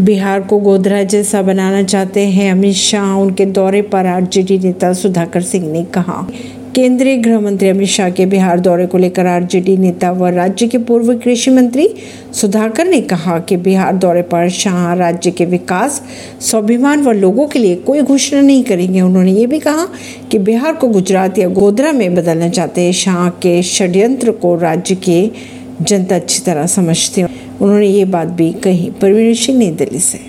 बिहार को गोधरा जैसा बनाना चाहते हैं, अमित शाह उनके दौरे पर आरजेडी नेता सुधाकर सिंह ने कहा। केंद्रीय गृह मंत्री अमित शाह के बिहार दौरे को लेकर आरजेडी नेता व राज्य के पूर्व कृषि मंत्री सुधाकर ने कहा कि बिहार दौरे पर शाह राज्य के विकास, स्वाभिमान व लोगों के लिए कोई घोषणा नहीं करेंगे। उन्होंने ये भी कहा कि बिहार को गुजरात या गोधरा में बदलना चाहते हैं। शाह के षड्यंत्र को राज्य के जनता अच्छी तरह समझते उन्होंने ये बात भी कही। परवीन सिंह नई दिल्ली से।